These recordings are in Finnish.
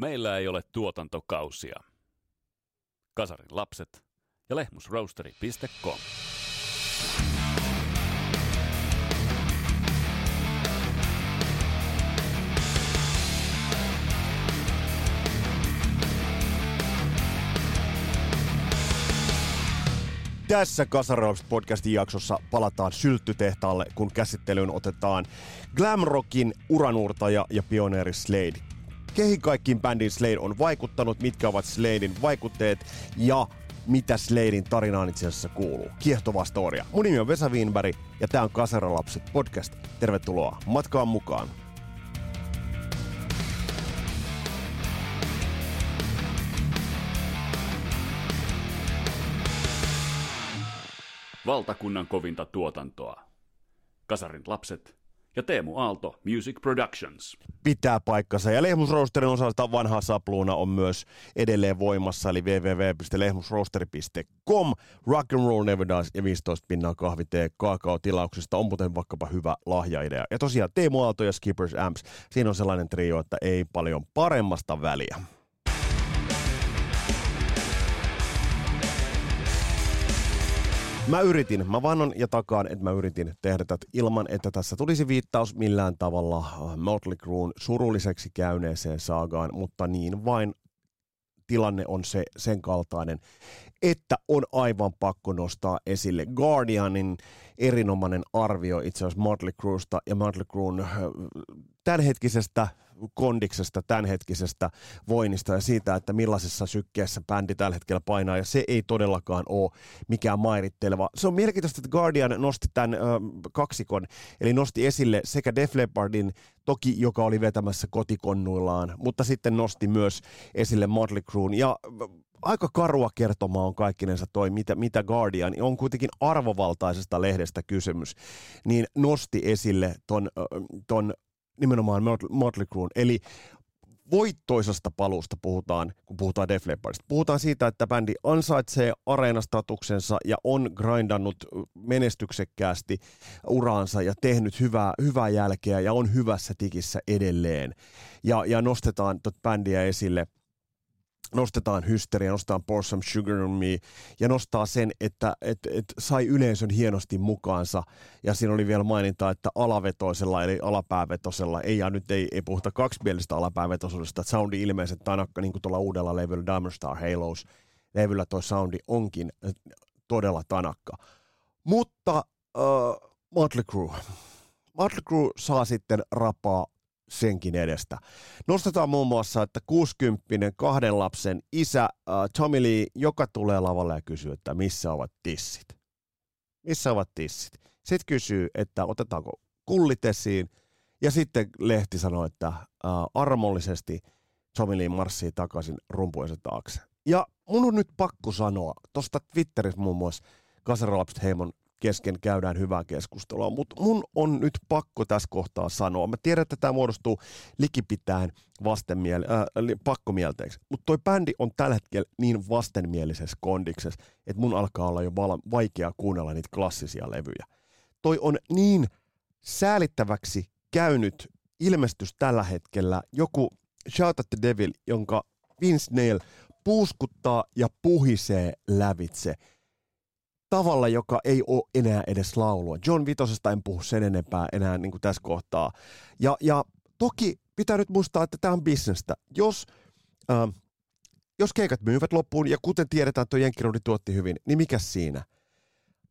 Meillä ei ole tuotantokausia. Kasarin lapset ja lehmusroasteri.com. Tässä Kasarolps podcastin jaksossa palataan sylttytehtaalle, kun käsittelyyn otetaan glamrockin uranuurtaja ja pioneeri Slade. Kehin kaikkiin bändin Slade on vaikuttanut, mitkä ovat Sladein vaikutteet ja mitä Sladein tarinaan itse asiassa kuuluu. Kiehtovaa storia. Mun nimi on Vesa Wienberg ja tää on Kasarolapset podcast. Tervetuloa matkaan mukaan. Valtakunnan kovinta tuotantoa. Kasarin lapset ja Teemu Aalto Music Productions. pitää paikkansa. Ja Lehmusroosterin osalta vanha sapluuna on myös edelleen voimassa, eli www.lehmusroosteri.com. Rock and Roll Never Dies ja 15 pinnaa kahvitee kaakaotilauksesta on muuten vaikkapa hyvä lahjaidea. Ja tosiaan Teemu Aalto ja Skippers Amps, siinä on sellainen trio, että ei paljon paremmasta väliä. Mä yritin, mä vannon ja takaan, että mä yritin tehdä tätä ilman, että tässä tulisi viittaus millään tavalla äh, Motley Crue'n surulliseksi käyneeseen saagaan, mutta niin vain tilanne on se, sen kaltainen, että on aivan pakko nostaa esille Guardianin erinomainen arvio itse asiassa Motley Cruesta ja Motley Crue'n äh, tämänhetkisestä kondiksesta, tämänhetkisestä voinnista ja siitä, että millaisessa sykkeessä bändi tällä hetkellä painaa, ja se ei todellakaan ole mikään mairitteleva. Se on mielenkiintoista, että Guardian nosti tämän ö, kaksikon, eli nosti esille sekä Def Leppardin, toki joka oli vetämässä kotikonnuillaan, mutta sitten nosti myös esille Motley Crue'n, ja aika karua kertomaa on kaikkinensa toi, mitä, mitä Guardian, on kuitenkin arvovaltaisesta lehdestä kysymys, niin nosti esille ton, ton nimenomaan Motley Crue'n. Eli voittoisesta paluusta puhutaan, kun puhutaan Def Leppardista. Puhutaan siitä, että bändi ansaitsee areenastatuksensa ja on grindannut menestyksekkäästi uraansa ja tehnyt hyvää, hyvää jälkeä ja on hyvässä tikissä edelleen. Ja, ja nostetaan tot bändiä esille – nostetaan hysteria, nostetaan Pour Some Sugar on Me ja nostaa sen, että et, et sai yleisön hienosti mukaansa ja siinä oli vielä maininta, että alavetoisella eli alapäävetosella, ei ja nyt ei, ei puhuta kaksimielistä alapäävetoisuudesta, että soundi ilmeisen tanakka niin kuin tuolla uudella levyllä Diamond Star Halos levyllä toi soundi onkin todella tanakka. Mutta uh, Motley Crue. Motley Crue saa sitten rapaa senkin edestä. Nostetaan muun muassa, että 60 kahden lapsen isä uh, Tommy Lee, joka tulee lavalle ja kysyy, että missä ovat tissit. Missä ovat tissit? Sitten kysyy, että otetaanko kullit esiin. Ja sitten lehti sanoo, että uh, armollisesti Tommy Lee marssii takaisin rumpuensa taakse. Ja mun on nyt pakko sanoa, tuosta Twitterissä muun muassa Kasarolapset Heimon kesken käydään hyvää keskustelua, mutta mun on nyt pakko tässä kohtaa sanoa. Mä tiedän, että tämä muodostuu likipitään vastenmiel- äh, pakkomielteeksi, mutta toi bändi on tällä hetkellä niin vastenmielisessä kondiksessa, että mun alkaa olla jo vala- vaikea kuunnella niitä klassisia levyjä. Toi on niin säälittäväksi käynyt ilmestys tällä hetkellä, joku Shout at the Devil, jonka Vince Neil puuskuttaa ja puhisee lävitse – tavalla, joka ei ole enää edes laulua. John Vitosesta en puhu sen enempää enää niin kuin tässä kohtaa. Ja, ja toki pitää nyt muistaa, että tämä on bisnestä. Jos, äh, jos keikat myyvät loppuun, ja kuten tiedetään, että Jenkkiruudi tuotti hyvin, niin mikä siinä?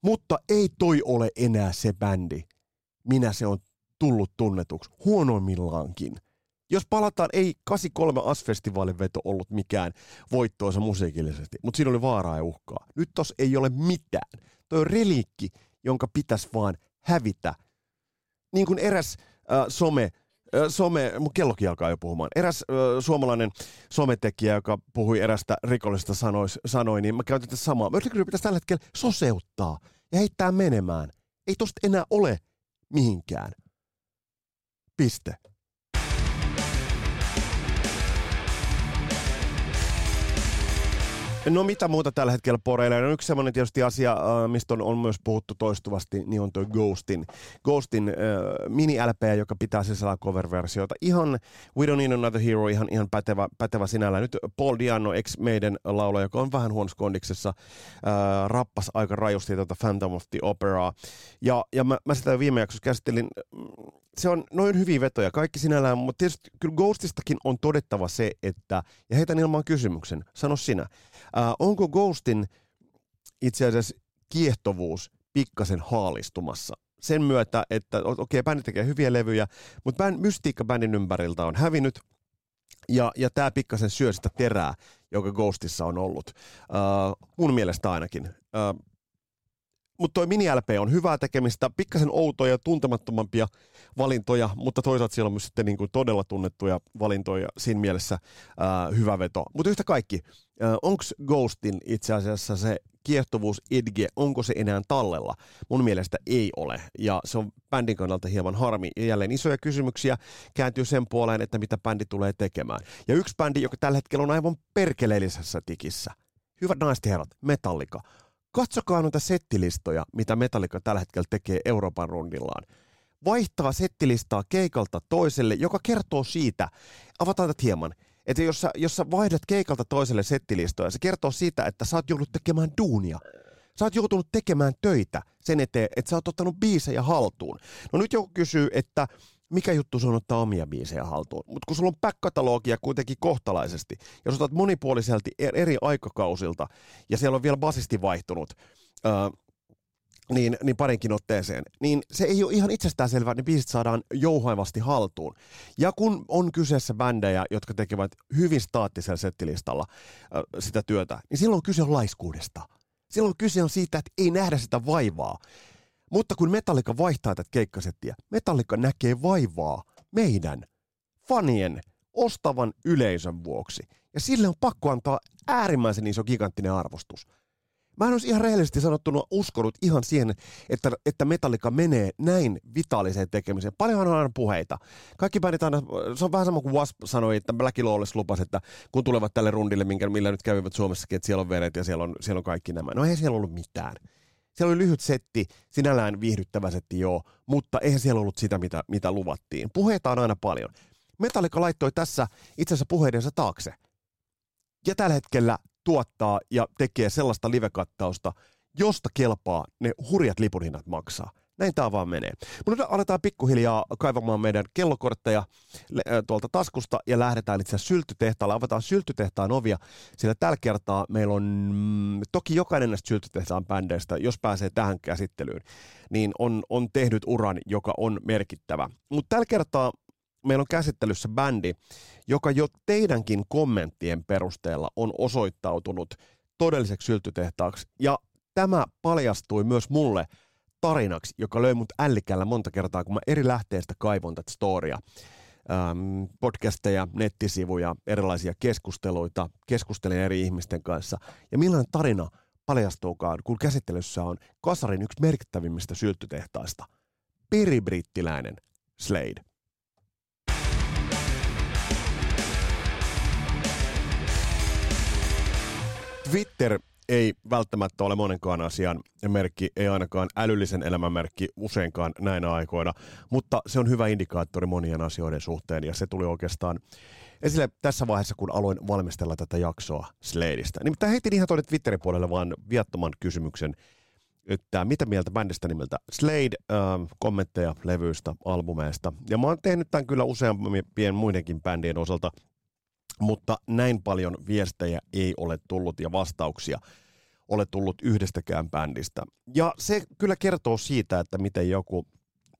Mutta ei toi ole enää se bändi, minä se on tullut tunnetuksi, huonoimmillaankin – jos palataan, ei 83 AS-festivaalin veto ollut mikään voittoisa musiikillisesti, mutta siinä oli vaaraa ja uhkaa. Nyt tos ei ole mitään. Toi on reliikki, jonka pitäisi vaan hävitä. Niin kuin eräs äh, some, some, mun kellokin alkaa jo puhumaan. Eräs äh, suomalainen sometekijä, joka puhui erästä rikollisesta sanois, sanoi, niin mä käytän tätä samaa. Mötley Crüe pitäisi tällä hetkellä soseuttaa ja heittää menemään. Ei tosta enää ole mihinkään. Piste. No mitä muuta tällä hetkellä poreilla? No yksi semmoinen tietysti asia, äh, mistä on, on myös puhuttu toistuvasti, niin on tuo Ghostin, Ghostin äh, mini-LP, joka pitää sisällä cover-versioita. Ihan We Don't Need Another Hero, ihan, ihan pätevä, pätevä sinällään. Nyt Paul Diano, ex meidän laulaja, joka on vähän huonossa kondiksessa, äh, rappas aika rajusti tuota Phantom of the Opera. Ja, ja mä, mä sitä viime jaksossa käsittelin. Se on noin hyviä vetoja, kaikki sinällään, mutta tietysti kyllä Ghostistakin on todettava se, että, ja heitän ilman kysymyksen, sano sinä, Äh, onko Ghostin itse asiassa kiehtovuus pikkasen haalistumassa? Sen myötä, että okei, okay, bändi tekee hyviä levyjä, mutta bänd, mystiikka bändin ympäriltä on hävinnyt, ja, ja tämä pikkasen syö sitä terää, joka Ghostissa on ollut. Uh, mun mielestä ainakin. Uh, mutta toi mini-LP on hyvää tekemistä, pikkasen outoja, tuntemattomampia valintoja, mutta toisaalta siellä on myös sitten niin kuin todella tunnettuja valintoja siinä mielessä ää, hyvä veto. Mutta yhtä kaikki, onko Ghostin itse asiassa se kiehtovuus idge, onko se enää tallella? Mun mielestä ei ole, ja se on bändin kannalta hieman harmi. Ja jälleen isoja kysymyksiä kääntyy sen puoleen, että mitä bändi tulee tekemään. Ja yksi bändi, joka tällä hetkellä on aivan perkeleellisessä tikissä. Hyvät naiset ja herrat, Metallica Katsokaa noita settilistoja, mitä Metallica tällä hetkellä tekee Euroopan rundillaan. Vaihtaa settilistaa keikalta toiselle, joka kertoo siitä, avataan tätä hieman, että jos sä, jos sä vaihdat keikalta toiselle settilistoja, se kertoo siitä, että sä oot joudut tekemään duunia. Sä oot joutunut tekemään töitä sen eteen, että sä oot ottanut biisejä haltuun. No nyt joku kysyy, että mikä juttu se on ottaa omia biisejä haltuun. Mutta kun sulla on back-katalogia kuitenkin kohtalaisesti, jos otat monipuoliselti eri aikakausilta, ja siellä on vielä basisti vaihtunut, öö, niin, niin parinkin otteeseen, niin se ei ole ihan itsestäänselvää, että ne biisit saadaan jouhaivasti haltuun. Ja kun on kyseessä bändejä, jotka tekevät hyvin staattisella settilistalla äh, sitä työtä, niin silloin kyse on laiskuudesta. Silloin kyse on siitä, että ei nähdä sitä vaivaa. Mutta kun Metallica vaihtaa tätä keikkasettiä, Metallica näkee vaivaa meidän fanien ostavan yleisön vuoksi. Ja sille on pakko antaa äärimmäisen iso giganttinen arvostus. Mä en olisi ihan rehellisesti sanottuna uskonut ihan siihen, että, että Metallica menee näin vitaaliseen tekemiseen. Paljonhan on aina puheita. Kaikki bändit aina, se on vähän sama kuin Wasp sanoi, että Black Lawless lupasi, että kun tulevat tälle rundille, minkä, millä nyt kävivät Suomessakin, että siellä on veret ja siellä on, siellä on kaikki nämä. No ei siellä ollut mitään. Siellä oli lyhyt setti, sinällään viihdyttävä setti joo, mutta eihän siellä ollut sitä, mitä, mitä luvattiin. Puheita on aina paljon. Metallica laittoi tässä itse asiassa puheidensa taakse. Ja tällä hetkellä tuottaa ja tekee sellaista livekattausta, josta kelpaa ne hurjat lipunhinnat maksaa. Näin tämä vaan menee. Mutta nyt aletaan pikkuhiljaa kaivamaan meidän kellokortteja tuolta taskusta ja lähdetään itse syltytehtaalle. Avataan syltytehtaan ovia, sillä tällä kertaa meillä on, mm, toki jokainen näistä syltytehtaan bändeistä, jos pääsee tähän käsittelyyn, niin on, on tehnyt uran, joka on merkittävä. Mutta tällä kertaa meillä on käsittelyssä bändi, joka jo teidänkin kommenttien perusteella on osoittautunut todelliseksi syltytehtaaksi. Ja tämä paljastui myös mulle – tarinaksi, joka löi mut ällikällä monta kertaa, kun mä eri lähteestä kaivon tätä storia. Ähm, podcasteja, nettisivuja, erilaisia keskusteluita, keskustelin eri ihmisten kanssa. Ja millainen tarina paljastuukaan, kun käsittelyssä on Kasarin yksi merkittävimmistä sylttytehtaista, peribrittiläinen Slade. Twitter ei välttämättä ole monenkaan asian merkki, ei ainakaan älyllisen elämän merkki useinkaan näinä aikoina, mutta se on hyvä indikaattori monien asioiden suhteen ja se tuli oikeastaan esille tässä vaiheessa, kun aloin valmistella tätä jaksoa Sladeista. Nimittäin heitin ihan tuonne Twitterin puolelle vaan viattoman kysymyksen, että mitä mieltä bändistä nimeltä Slade, äh, kommentteja levyistä, albumeista. Ja mä oon tehnyt tämän kyllä useampien muidenkin bändien osalta – mutta näin paljon viestejä ei ole tullut ja vastauksia ole tullut yhdestäkään bändistä. Ja se kyllä kertoo siitä, että miten joku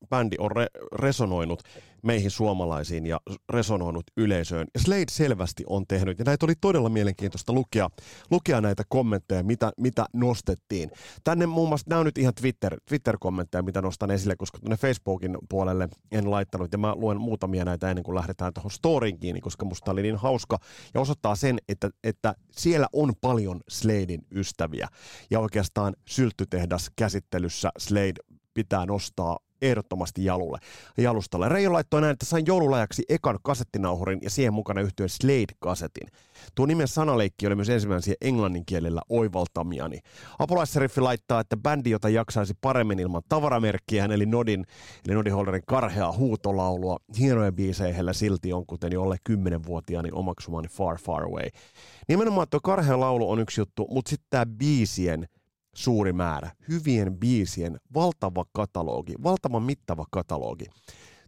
bändi on re- resonoinut meihin suomalaisiin ja resonoinut yleisöön. Ja Slade selvästi on tehnyt, ja näitä oli todella mielenkiintoista lukea, lukea näitä kommentteja, mitä, mitä nostettiin. Tänne muun muassa, nämä on nyt ihan Twitter, Twitter-kommentteja, mitä nostan esille, koska tuonne Facebookin puolelle en laittanut, ja mä luen muutamia näitä ennen kuin lähdetään tuohon storyin kiinni, koska musta oli niin hauska, ja osoittaa sen, että, että siellä on paljon Sladein ystäviä, ja oikeastaan sylttytehdas käsittelyssä Slade pitää nostaa ehdottomasti jalulle, jalustalle. Reijo laittoi näin, että sain joululajaksi ekan kasettinauhurin ja siihen mukana yhtyen Slade-kasetin. Tuo nimen sanaleikki oli myös ensimmäisiä englannin kielellä oivaltamiani. Apulaisseriffi laittaa, että bändi, jota jaksaisi paremmin ilman tavaramerkkiä, eli Nodin, eli Nodin Holderin karheaa huutolaulua, hienoja biisejä heillä silti on, kuten jo alle 10-vuotiaani omaksumani Far Far Away. Nimenomaan tuo karhea laulu on yksi juttu, mutta sitten tämä biisien suuri määrä, hyvien biisien valtava katalogi, valtavan mittava katalogi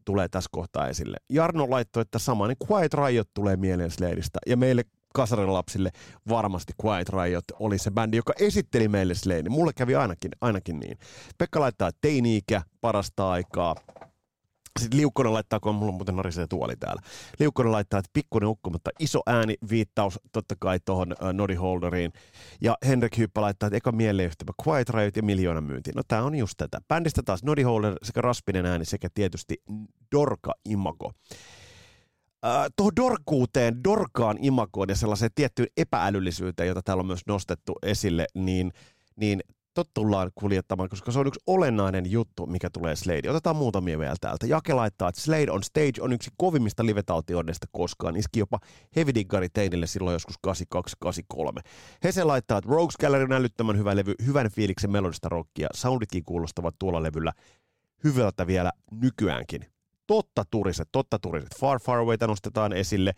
tulee tässä kohtaa esille. Jarno laittoi, että sama, niin Quiet Riot tulee mieleen Sladeista, ja meille kasarin lapsille varmasti Quiet Riot oli se bändi, joka esitteli meille Slade. Mulle kävi ainakin, ainakin niin. Pekka laittaa teini-ikä, parasta aikaa, sitten Liukkonen laittaa, kun mulla muuten norisee tuoli täällä. Liukkonen laittaa, että pikkuinen ukko, mutta iso ääni viittaus totta kai tuohon uh, Nodi Holderiin. Ja Henrik Hyppä laittaa, että eka mieleyhtymä Quiet Riot ja miljoona myynti. No tää on just tätä. Bändistä taas Nodi Holder sekä Raspinen ääni sekä tietysti Dorka Imago. Uh, tuohon dorkuuteen, dorkaan imagoon ja sellaiseen tiettyyn epäälyllisyyteen, jota täällä on myös nostettu esille, niin, niin tot tullaan kuljettamaan, koska se on yksi olennainen juttu, mikä tulee Slade. Otetaan muutamia vielä täältä. Jake laittaa, että Slade on Stage on yksi kovimmista livetaltioinnista koskaan. Iski jopa Heavy Diggari teinille silloin joskus 82-83. Hese laittaa, että Rogues Gallery on älyttömän hyvä levy, hyvän fiiliksen melodista rockia. Sounditkin kuulostavat tuolla levyllä hyvältä vielä nykyäänkin totta turiset, totta turiset. Far Far Away nostetaan esille.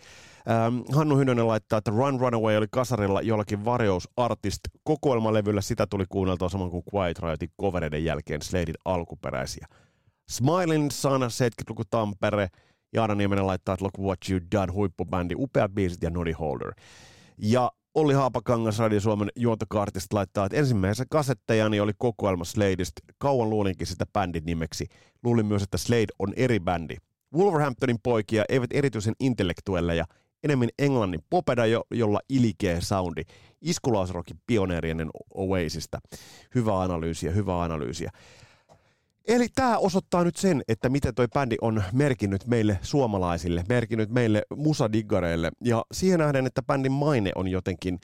Ähm, Hannu Hynönen laittaa, että Run Runaway oli kasarilla jollakin Various Artist kokoelmalevyllä. Sitä tuli kuunneltua saman kuin Quiet Riotin covereiden jälkeen Sladein alkuperäisiä. Smiling Sun, 70-luku Tampere. Jaana Niemenen laittaa, että Look What You Done, huippubändi, upeat biisit ja Noddy Holder. Ja Olli Haapakangas Radio Suomen juontokaartista laittaa, että ensimmäisen kasettejani oli kokoelma Sladeista. Kauan luulinkin sitä bändin nimeksi. Luulin myös, että Slade on eri bändi. Wolverhamptonin poikia eivät erityisen intellektuelleja, enemmän englannin popeda, jo, jolla ilkeä soundi. Iskulausrokin pioneerien Oasista. Hyvä analyysiä, hyvä analyysiä. Eli tämä osoittaa nyt sen, että miten toi bändi on merkinnyt meille suomalaisille, merkinnyt meille musadiggareille. Ja siihen nähden, että bändin maine on jotenkin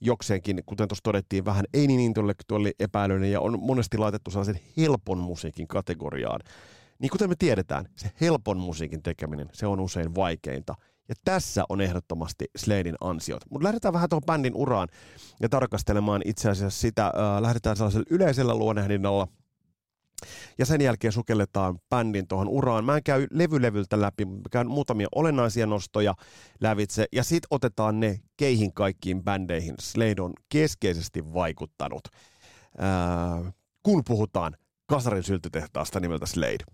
jokseenkin, kuten tuossa todettiin, vähän ei niin intellektuaali epäilyinen ja on monesti laitettu sellaisen helpon musiikin kategoriaan. Niin kuten me tiedetään, se helpon musiikin tekeminen, se on usein vaikeinta. Ja tässä on ehdottomasti Sladein ansiot. Mutta lähdetään vähän tuohon bändin uraan ja tarkastelemaan itse asiassa sitä. Äh, lähdetään sellaisella yleisellä luonnehdinnalla – ja sen jälkeen sukelletaan bändin tuohon uraan. Mä en käy levylevyltä läpi, mä käyn muutamia olennaisia nostoja lävitse, ja sitten otetaan ne keihin kaikkiin bändeihin Slade on keskeisesti vaikuttanut, ää, kun puhutaan kasarin syltytehtaasta nimeltä Slade.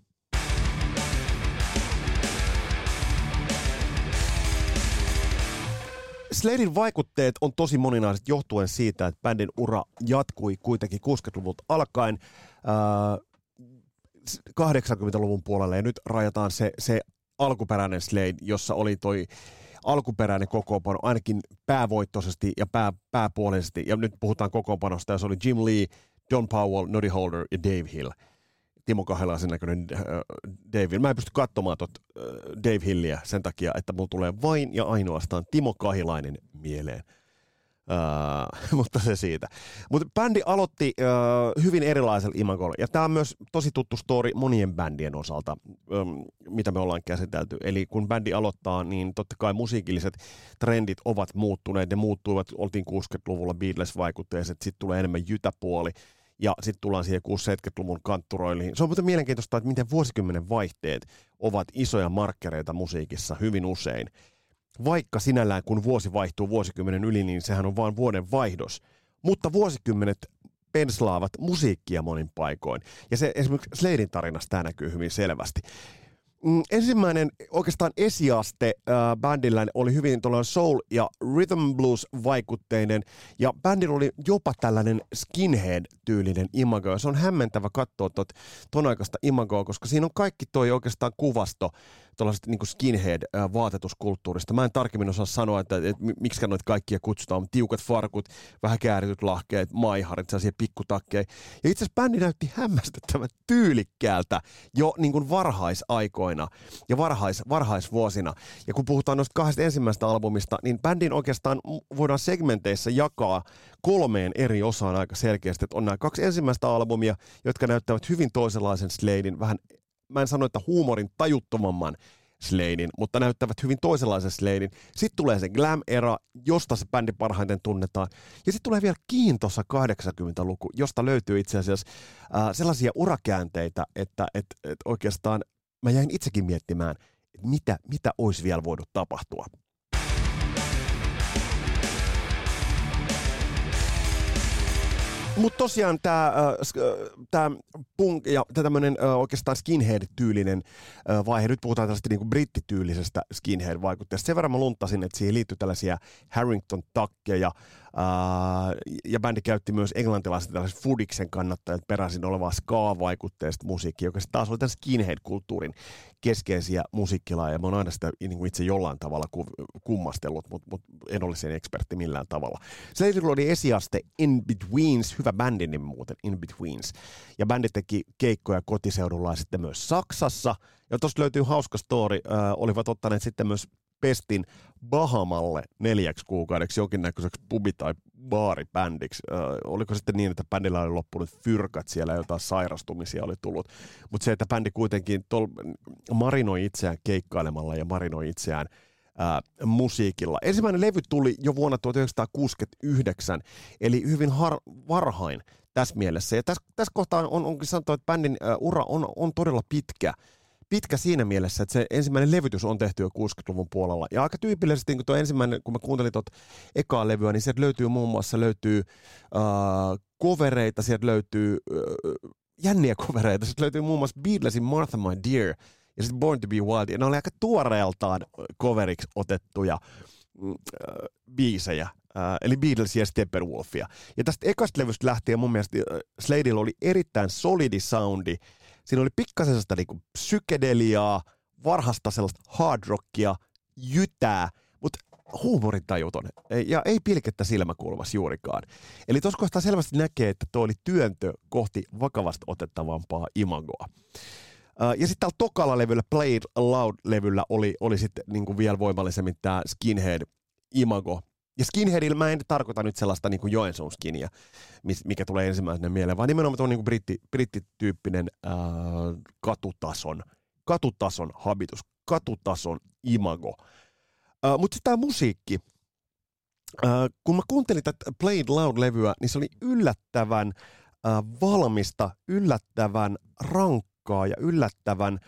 Sladein vaikutteet on tosi moninaiset johtuen siitä, että bändin ura jatkui kuitenkin 60-luvulta alkaen. 80-luvun puolelle ja nyt rajataan se, se alkuperäinen Slade, jossa oli toi alkuperäinen kokoonpano ainakin päävoittoisesti ja pää, pääpuolisesti, ja nyt puhutaan kokoonpanosta, ja se oli Jim Lee, Don Powell, Noddy Holder ja Dave Hill. Timo Kahelaisen näköinen äh, Dave Hill. Mä en pysty katsomaan tot, äh, Dave Hilliä sen takia, että mulla tulee vain ja ainoastaan Timo Kahilainen mieleen. Uh, mutta se siitä. Mutta bändi aloitti uh, hyvin erilaisella imagolla, ja tämä on myös tosi tuttu story monien bändien osalta, um, mitä me ollaan käsitelty. Eli kun bändi aloittaa, niin totta kai musiikilliset trendit ovat muuttuneet, ne muuttuivat, oltiin 60-luvulla Beatles-vaikutteiset, sitten tulee enemmän jytäpuoli, ja sitten tullaan siihen 60-70-luvun kantturoihin. Se on muuten mielenkiintoista, että miten vuosikymmenen vaihteet ovat isoja markkereita musiikissa hyvin usein vaikka sinällään kun vuosi vaihtuu vuosikymmenen yli, niin sehän on vain vuoden vaihdos. Mutta vuosikymmenet penslaavat musiikkia monin paikoin. Ja se esimerkiksi Sladein tarinassa tämä näkyy hyvin selvästi. Mm, ensimmäinen oikeastaan esiaste äh, bändillä oli hyvin soul- ja rhythm blues-vaikutteinen, ja bändillä oli jopa tällainen skinhead-tyylinen imago, se on hämmentävä katsoa tot, ton aikaista imagoa, koska siinä on kaikki toi oikeastaan kuvasto tuollaisesta niin skinhead-vaatetuskulttuurista. Mä en tarkemmin osaa sanoa, että, että miksi noita kaikkia kutsutaan, tiukat farkut, vähän käärityt lahkeet, maiharit, sellaisia pikkutakkeja. Ja itse asiassa bändi näytti hämmästyttävän tyylikkäältä jo niin kuin varhaisaikoina ja varhais, varhaisvuosina. Ja kun puhutaan noista kahdesta ensimmäisestä albumista, niin bändin oikeastaan voidaan segmenteissä jakaa kolmeen eri osaan aika selkeästi. Että on nämä kaksi ensimmäistä albumia, jotka näyttävät hyvin toisenlaisen Sladein, vähän mä en sano, että huumorin tajuttomamman Sladein, mutta näyttävät hyvin toisenlaisen Sladein. Sitten tulee se glam-era, josta se bändi parhaiten tunnetaan. Ja sitten tulee vielä kiintossa 80-luku, josta löytyy itse asiassa äh, sellaisia urakäänteitä, että et, et oikeastaan mä jäin itsekin miettimään, että mitä, mitä olisi vielä voinut tapahtua. Mutta tosiaan tämä äh, tää punk ja tämmöinen äh, oikeastaan skinhead-tyylinen äh, vaihe, nyt puhutaan tällaista niinku brittityylisestä skinhead-vaikutteesta. Sen verran mä luntasin, että siihen liittyy tällaisia Harrington-takkeja, ja bändi käytti myös englantilaisen tällaisen Fudiksen kannattajat peräisin olevaa ska-vaikutteista musiikkia, joka taas oli tämän skinhead-kulttuurin keskeisiä musiikkilaajia. Mä oon aina sitä niin kuin itse jollain tavalla kummastellut, mutta mut en ole sen ekspertti millään tavalla. Slaterilla oli esiaste In Betweens, hyvä bändi nimi muuten, In Betweens. Ja bändi teki keikkoja kotiseudulla ja sitten myös Saksassa. Ja tuosta löytyy hauska story. Äh, olivat ottaneet sitten myös pestin Bahamalle neljäksi kuukaudeksi jonkinnäköiseksi pubi- tai baaribändiksi. Äh, oliko sitten niin, että bändillä oli loppunut fyrkat siellä, jotain sairastumisia oli tullut. Mutta se, että bändi kuitenkin tol, marinoi itseään keikkailemalla ja marinoi itseään ää, musiikilla. Ensimmäinen levy tuli jo vuonna 1969, eli hyvin har- varhain tässä mielessä. Ja tässä, tässä kohtaa on, onkin sanottu, että bändin ää, ura on, on todella pitkä pitkä siinä mielessä, että se ensimmäinen levytys on tehty jo 60-luvun puolella. Ja aika tyypillisesti, kun tuo ensimmäinen, kun mä kuuntelin tuota ekaa levyä, niin sieltä löytyy muun muassa löytyy äh, kovereita, sieltä löytyy äh, jänniä kovereita, sieltä löytyy muun muassa Beatlesin Martha My Dear ja sitten Born to be Wild. Ja ne oli aika tuoreeltaan coveriksi otettuja äh, biisejä. Uh, eli Beatles ja Steppenwolfia. Ja tästä ekasta levystä lähtien mun mielestä uh, Sladella oli erittäin solidi soundi, Siinä oli pikkasen sellaista niinku psykedeliaa, varhasta sellaista hard rockia, jytää, mutta huumorintajuton ja ei pilkettä silmäkulmassa juurikaan. Eli tuossa kohtaa selvästi näkee, että tuo oli työntö kohti vakavasti otettavampaa imagoa. Ja sitten täällä tokalla levyllä, Play It Loud-levyllä oli, oli sitten niinku vielä voimallisemmin tämä Skinhead imago, ja skinheadillä mä en tarkoita nyt sellaista niin kuin Joensuun skinia, mikä tulee ensimmäisenä mieleen, vaan nimenomaan tuo niin britti, brittityyppinen ää, katutason, katutason habitus, katutason imago. Mutta sitten tämä musiikki, ää, kun mä kuuntelin tätä Played Loud-levyä, niin se oli yllättävän ää, valmista, yllättävän rankkaa ja yllättävän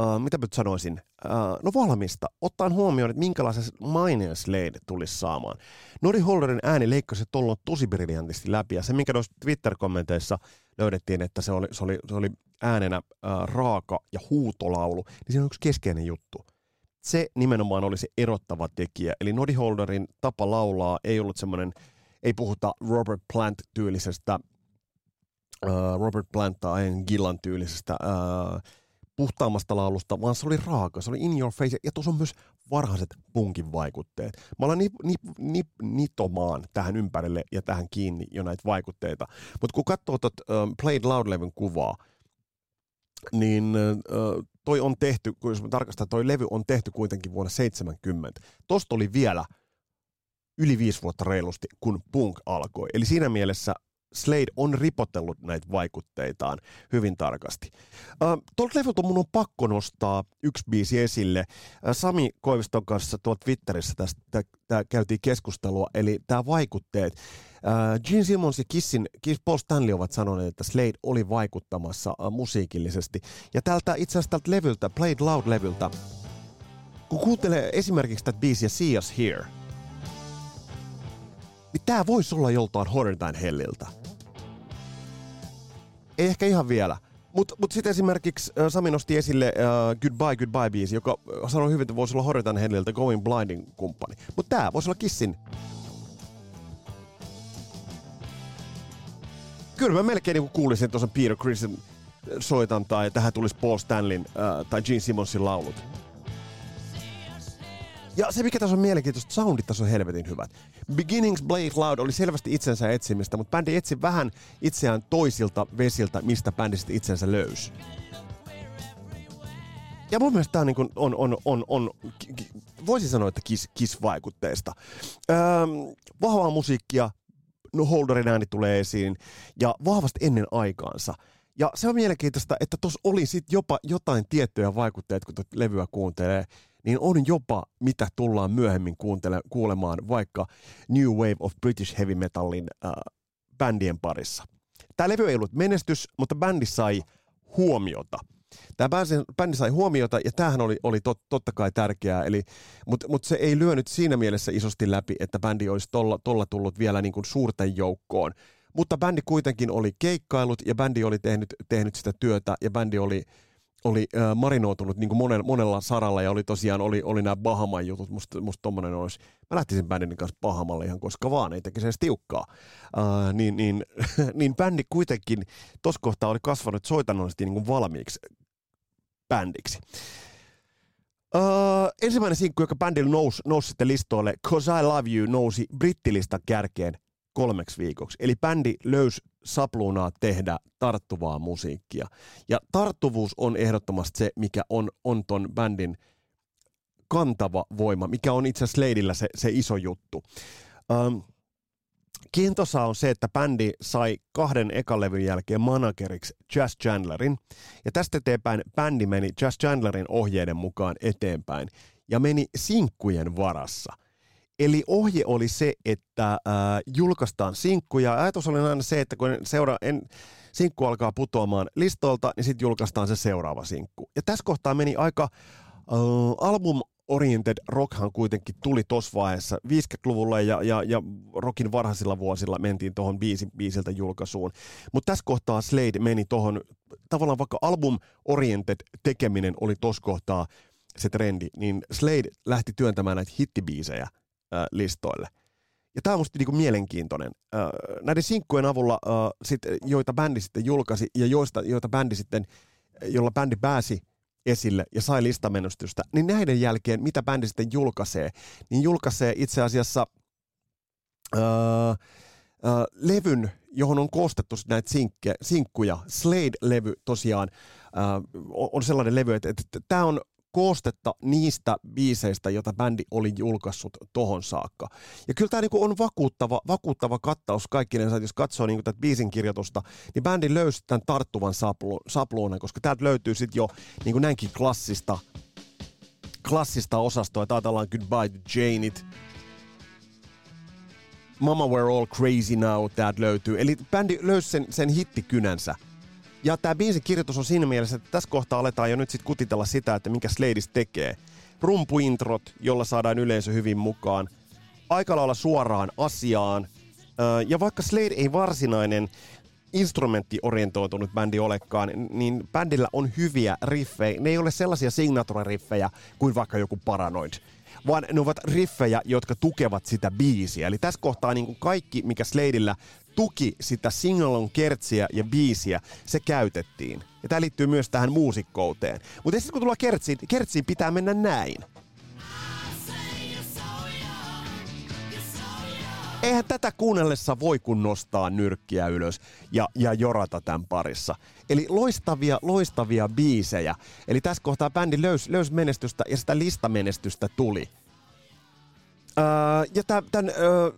uh, mitä nyt sanoisin, uh, no valmista, ottaen huomioon, että minkälaisen maineen Slade tulisi saamaan. Nori Holderin ääni leikkasi tuolloin tosi briljantisti läpi, ja se, minkä noissa Twitter-kommenteissa löydettiin, että se oli, se oli, se oli äänenä uh, raaka ja huutolaulu, niin siinä on yksi keskeinen juttu. Se nimenomaan oli se erottava tekijä, eli Noddy Holderin tapa laulaa ei ollut semmoinen, ei puhuta Robert Plant-tyylisestä, uh, Robert Plant tai Gillan tyylisestä uh, puhtaammasta laulusta, vaan se oli raaka, se oli in your face, ja tuossa on myös varhaiset punkin vaikutteet. Mä olen nip, nip, nip, nitomaan tähän ympärille ja tähän kiinni jo näitä vaikutteita. Mutta kun katsoo tuot um, Played Loud-levyn kuvaa, niin uh, toi on tehty, kun jos mä tarkastan, toi levy on tehty kuitenkin vuonna 70. Tosta oli vielä yli viisi vuotta reilusti, kun punk alkoi. Eli siinä mielessä Slade on ripotellut näitä vaikutteitaan hyvin tarkasti. Äh, tuolta levyltä mun on pakko nostaa yksi biisi esille. Äh, Sami Koiviston kanssa tuolla Twitterissä tästä tää käytiin keskustelua, eli tämä vaikutteet. Äh, Gene Simmons ja Kissin, Kiss Paul Stanley ovat sanoneet, että Slade oli vaikuttamassa äh, musiikillisesti. Ja tältä itse asiassa tältä levyltä, Played Loud-levyltä, kun kuuntelee esimerkiksi tätä biisiä See Us Here, niin tää voisi olla joltain Horror Helliltä. Ei ehkä ihan vielä. Mutta mut sitten esimerkiksi Sami nosti esille äh, Goodbye Goodbye biisi, joka sanoi hyvin, että voisi olla Horritan Helliltä Going Blindin kumppani. Mutta tämä voisi olla Kissin. Kyllä mä melkein niin kuulisin tuossa Peter Chrisin soitan tai tähän tulisi Paul Stanlin äh, tai Gene Simmonsin laulut. Ja se, mikä tässä on mielenkiintoista, soundit tässä on helvetin hyvät. Beginnings Blade Loud oli selvästi itsensä etsimistä, mutta bändi etsi vähän itseään toisilta vesiltä, mistä bändi sitten itsensä löysi. Ja mun mielestä tämä niin on, on, on, on, voisi sanoa, että kiss, kiss-vaikutteista. Öö, vahvaa musiikkia, no Holderin ääni tulee esiin, ja vahvasti ennen aikaansa. Ja se on mielenkiintoista, että tuossa oli sitten jopa jotain tiettyjä vaikutteita, kun levyä kuuntelee, niin on jopa, mitä tullaan myöhemmin kuuntele- kuulemaan vaikka New Wave of British Heavy Metalin äh, bändien parissa. Tämä levy ei ollut menestys, mutta bändi sai huomiota. Tämä bändi, bändi sai huomiota ja tämähän oli, oli tot, totta kai tärkeää, eli, mutta mut se ei lyönyt siinä mielessä isosti läpi, että bändi olisi tolla, tolla tullut vielä niin kuin suurten joukkoon. Mutta bändi kuitenkin oli keikkailut ja bändi oli tehnyt, tehnyt sitä työtä ja bändi oli, oli äh, marinoitunut niin kuin monella, monella saralla ja oli tosiaan oli, oli nämä Bahaman jutut. Musta, musta tommonen olisi, mä lähtisin bändin kanssa Bahamalle ihan koska vaan, ei tekisi edes tiukkaa. Äh, niin, niin, niin bändi kuitenkin tuossa kohtaa oli kasvanut soitannollisesti niin kuin valmiiksi bändiksi. Uh, ensimmäinen sinkku, joka bändillä nousi, nousi sitten listoille, Cause I Love You, nousi brittilistan kärkeen kolmeksi viikoksi. Eli bändi löysi sapluunaa tehdä tarttuvaa musiikkia. Ja tarttuvuus on ehdottomasti se, mikä on, on ton bändin kantava voima, mikä on itse asiassa Sladeillä se, se iso juttu. Um, Kiintosaa on se, että bändi sai kahden ekalevyn jälkeen manageriksi Jazz Chandlerin, ja tästä eteenpäin bändi meni Jazz Chandlerin ohjeiden mukaan eteenpäin, ja meni sinkkujen varassa. Eli ohje oli se, että äh, julkaistaan sinkkuja. Ajatus oli aina se, että kun seura- en, sinkku alkaa putoamaan listolta, niin sitten julkaistaan se seuraava sinkku. Ja tässä kohtaa meni aika äh, album oriented rockhan kuitenkin tuli tuossa vaiheessa 50-luvulla ja, ja, ja rockin varhaisilla vuosilla mentiin tuohon biisi, biisiltä julkaisuun. Mutta tässä kohtaa Slade meni tuohon, tavallaan vaikka album oriented tekeminen oli tuossa kohtaa se trendi, niin Slade lähti työntämään näitä hittibiisejä äh, listoille. Ja tämä on musta niinku mielenkiintoinen. Äh, näiden sinkkujen avulla, äh, joita bändi sitten julkaisi ja joista, joita bändi sitten, jolla bändi pääsi esille ja sai listamenestystä, niin näiden jälkeen, mitä bändi sitten julkaisee, niin julkaisee itse asiassa öö, öö, levyn, johon on koostettu näitä sinkke, sinkkuja. Slade-levy tosiaan öö, on sellainen levy, että tämä on koostetta niistä biiseistä, joita bändi oli julkaissut tohon saakka. Ja kyllä tämä niinku on vakuuttava, vakuuttava kattaus kaikkinensa, jos katsoo niinku tätä biisin kirjoitusta, niin bändi löysi tämän tarttuvan saplu, sapluunan, koska täältä löytyy sitten jo niinku näinkin klassista, klassista osastoa, että ajatellaan Goodbye to Janeit, Mama We're All Crazy Now täältä löytyy. Eli bändi löysi sen, sen hittikynänsä. Ja tämä biisin kirjoitus on siinä mielessä, että tässä kohtaa aletaan jo nyt sitten kutitella sitä, että minkä Sladis tekee. Rumpuintrot, jolla saadaan yleisö hyvin mukaan. Aika lailla suoraan asiaan. Ja vaikka Slade ei varsinainen instrumenttiorientoitunut bändi olekaan, niin bändillä on hyviä riffejä. Ne ei ole sellaisia signature-riffejä kuin vaikka joku Paranoid vaan ne ovat riffejä, jotka tukevat sitä biisiä. Eli tässä kohtaa niin kuin kaikki, mikä Sladeillä tuki sitä singalon kertsiä ja biisiä, se käytettiin. Ja tämä liittyy myös tähän muusikkouteen. Mutta sitten kun tullaan kertsiin, kertsiin pitää mennä näin. Eihän tätä kuunnellessa voi kun nostaa nyrkkiä ylös ja, ja jorata tämän parissa. Eli loistavia, loistavia biisejä. Eli tässä kohtaa bändi löysi löys menestystä ja sitä listamenestystä tuli. Öö, ja tämän öö,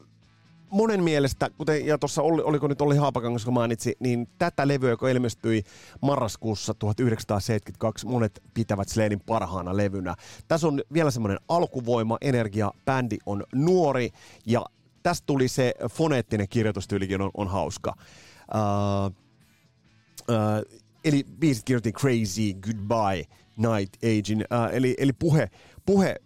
monen mielestä, kuten ja tuossa oli, oliko nyt Olli Haapakangas, kun mainitsi, niin tätä levyä, joka ilmestyi marraskuussa 1972, monet pitävät Sladein parhaana levynä. Tässä on vielä semmoinen alkuvoima, energia, bändi on nuori ja tästä tuli se foneettinen kirjoitustyylikin on, on hauska. Uh, uh, eli biisit kirjoitin Crazy, Goodbye, Night Aging, uh, eli, eli puhe, puhe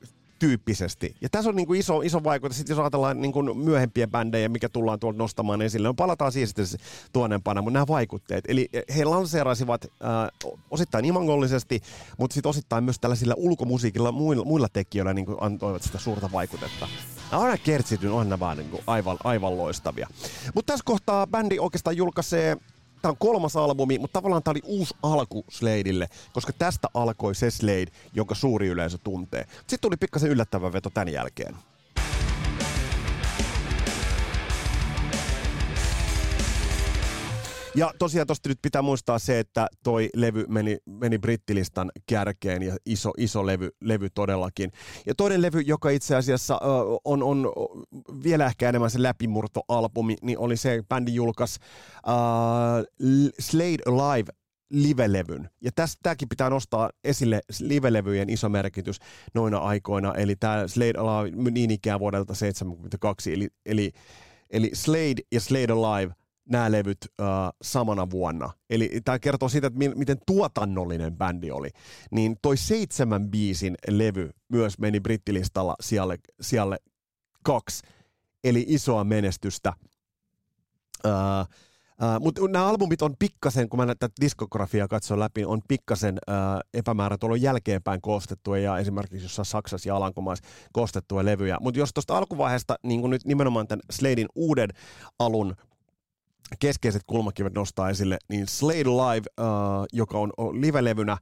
tyyppisesti. Ja tässä on niin kuin iso, iso vaikutus, sitten jos ajatellaan niin kuin myöhempiä bändejä, mikä tullaan tuolta nostamaan esille, no palataan siihen sitten tuonnempana, mutta nämä vaikutteet. Eli he lanseerasivat äh, osittain imangollisesti, mutta sitten osittain myös tällaisilla ulkomusiikilla muilla, muilla tekijöillä niin kuin antoivat sitä suurta vaikutetta. Aina kertsityn on vaan niin kuin aivan, aivan loistavia. Mutta tässä kohtaa bändi oikeastaan julkaisee tämä on kolmas albumi, mutta tavallaan tämä oli uusi alku Sladeille, koska tästä alkoi se Slade, jonka suuri yleisö tuntee. Sitten tuli pikkasen yllättävä veto tämän jälkeen. Ja tosiaan tosta nyt pitää muistaa se, että toi levy meni, meni brittilistan kärkeen ja iso, iso levy, levy todellakin. Ja toinen levy, joka itse asiassa uh, on, on vielä ehkä enemmän se läpimurtoalbumi, niin oli se, bändi julkaisi uh, Slade Alive livelevyn. Ja tämäkin pitää nostaa esille livelevyjen iso merkitys noina aikoina. Eli tämä Slade Alive niin ikään vuodelta 1972. Eli, eli, eli Slade ja Slade Alive nämä levyt uh, samana vuonna. Eli tämä kertoo siitä, että mi- miten tuotannollinen bändi oli. Niin toi seitsemän biisin levy myös meni brittilistalla sijalle, sijalle kaksi. Eli isoa menestystä. Uh, Uh, Mutta nämä albumit on pikkasen, kun mä tätä diskografiaa katson läpi, on pikkasen uh, epämäärätuolon jälkeenpäin koostettuja ja esimerkiksi jossain Saksassa ja Alankomaissa koostettuja levyjä. Mutta jos tuosta alkuvaiheesta niin nyt nimenomaan tämän Sladein uuden alun keskeiset kulmakivet nostaa esille, niin Slade Live, uh, joka on, live-levynä,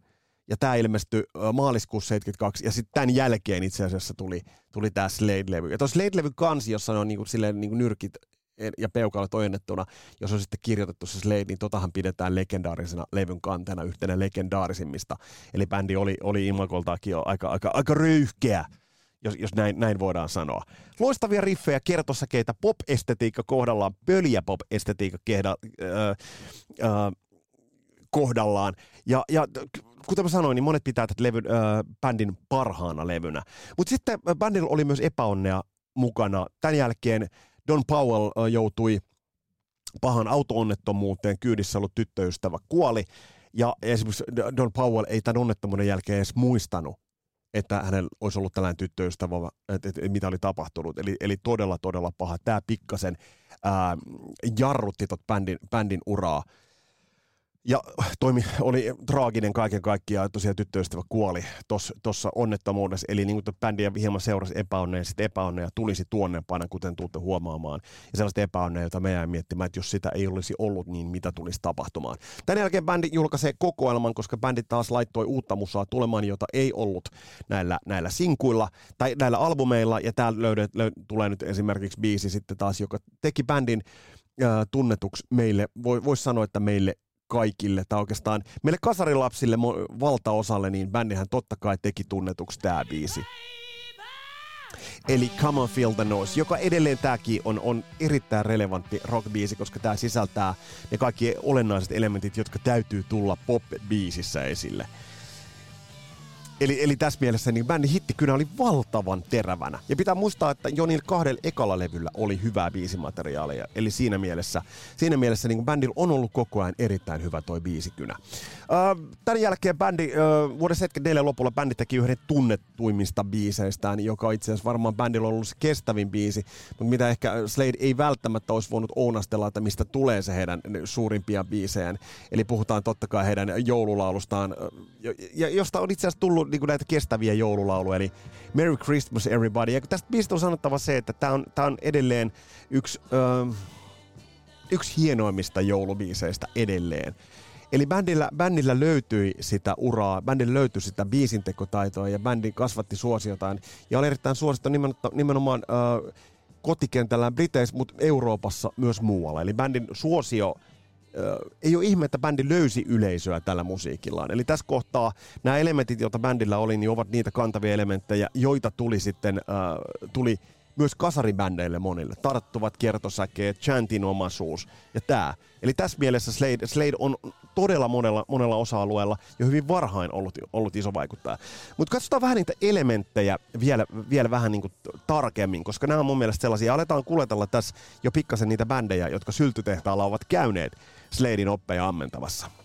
ja tämä ilmestyi uh, maaliskuussa 72, ja sitten tämän jälkeen itse asiassa tuli, tuli tämä Slade-levy. Ja tuossa Slade-levy kansi, jossa on niinku, silleen, niinku nyrkit ja peukalot ojennettuna, jos on sitten kirjoitettu se Slade, niin totahan pidetään legendaarisena levyn kantena, yhtenä legendaarisimmista. Eli bändi oli, oli imakoltaakin jo aika, aika, aika röyhkeä jos, jos näin, näin voidaan sanoa. Loistavia riffejä, kertosäkeitä, pop-estetiikka kohdallaan, pöliä pop-estetiikka kehda, äh, äh, kohdallaan. Ja, ja kuten mä sanoin, niin monet pitää tätä levyn, äh, bändin parhaana levynä. Mutta sitten bändillä oli myös epäonnea mukana. Tämän jälkeen Don Powell äh, joutui pahan auto-onnettomuuteen, kyydissä ollut tyttöystävä kuoli. Ja esimerkiksi Don Powell ei tämän onnettomuuden jälkeen edes muistanut, että hänellä olisi ollut tällainen tyttöystävä, että, että, että mitä oli tapahtunut. Eli, eli todella, todella paha. Tämä pikkasen ää, jarrutti tot bändin, bändin uraa. Ja toimi, oli traaginen kaiken kaikkiaan, tosiaan tyttöystävä kuoli tuossa onnettomuudessa. Eli niin kuin bändiä hieman seurasi epäonnea, sitten epäonnea tulisi tuonnepana, kuten tuutte huomaamaan. Ja sellaista epäonnea, jota me jäin miettimään, että jos sitä ei olisi ollut, niin mitä tulisi tapahtumaan. Tämän jälkeen bändi julkaisee kokoelman, koska bändi taas laittoi uutta musaa tulemaan, jota ei ollut näillä, näillä sinkuilla tai näillä albumeilla. Ja täällä löydät, löydät, tulee nyt esimerkiksi biisi sitten taas, joka teki bändin tunnetuksi meille, voisi sanoa, että meille kaikille, tai oikeastaan meille kasarilapsille valtaosalle, niin bändihän totta kai teki tunnetuksi tämä biisi. Eli Come on Feel the Noise, joka edelleen tämäkin on, on erittäin relevantti rockbiisi, koska tämä sisältää ne kaikki olennaiset elementit, jotka täytyy tulla pop-biisissä esille. Eli, eli tässä mielessä niin bändin hittikynä oli valtavan terävänä. Ja pitää muistaa, että jo niillä kahdella ekalla levyllä oli hyvää biisimateriaalia. Eli siinä mielessä, siinä mielessä niin bändillä on ollut koko ajan erittäin hyvä toi biisikynä. Uh, tämän jälkeen bändi, uh, vuoden 74 lopulla bändi teki yhden tunnettuimmista biiseistään, joka itse asiassa varmaan bändillä on ollut se kestävin biisi, mutta mitä ehkä Slade ei välttämättä olisi voinut ounastella, että mistä tulee se heidän suurimpia biisejään. Eli puhutaan totta kai heidän joululaulustaan, josta on itse asiassa tullut niin kuin näitä kestäviä joululauluja, eli Merry Christmas Everybody. Ja tästä biisistä on sanottava se, että tämä on, on edelleen yksi, öö, yksi hienoimmista joulubiiseistä edelleen. Eli bändillä, bändillä löytyi sitä uraa, bändillä löytyi sitä biisintekotaitoa ja bändi kasvatti suosiotaan. Ja oli erittäin suosittu nimenomaan, nimenomaan öö, kotikentällä Briteissä, mutta Euroopassa myös muualla. Eli bändin suosio ei ole ihme, että bändi löysi yleisöä tällä musiikillaan. Eli tässä kohtaa nämä elementit, joita bändillä oli, niin ovat niitä kantavia elementtejä, joita tuli sitten, äh, tuli myös kasaribändeille monille. Tarttuvat kiertosäkeet, chantin omaisuus ja tämä. Eli tässä mielessä Slade, Slade on todella monella, monella osa-alueella jo hyvin varhain ollut, ollut iso vaikuttaja. Mutta katsotaan vähän niitä elementtejä vielä, vielä vähän niin kuin tarkemmin, koska nämä on mun mielestä sellaisia. Aletaan kuletella tässä jo pikkasen niitä bändejä, jotka syltytehtaalla ovat käyneet Sladein oppeja ammentavassa.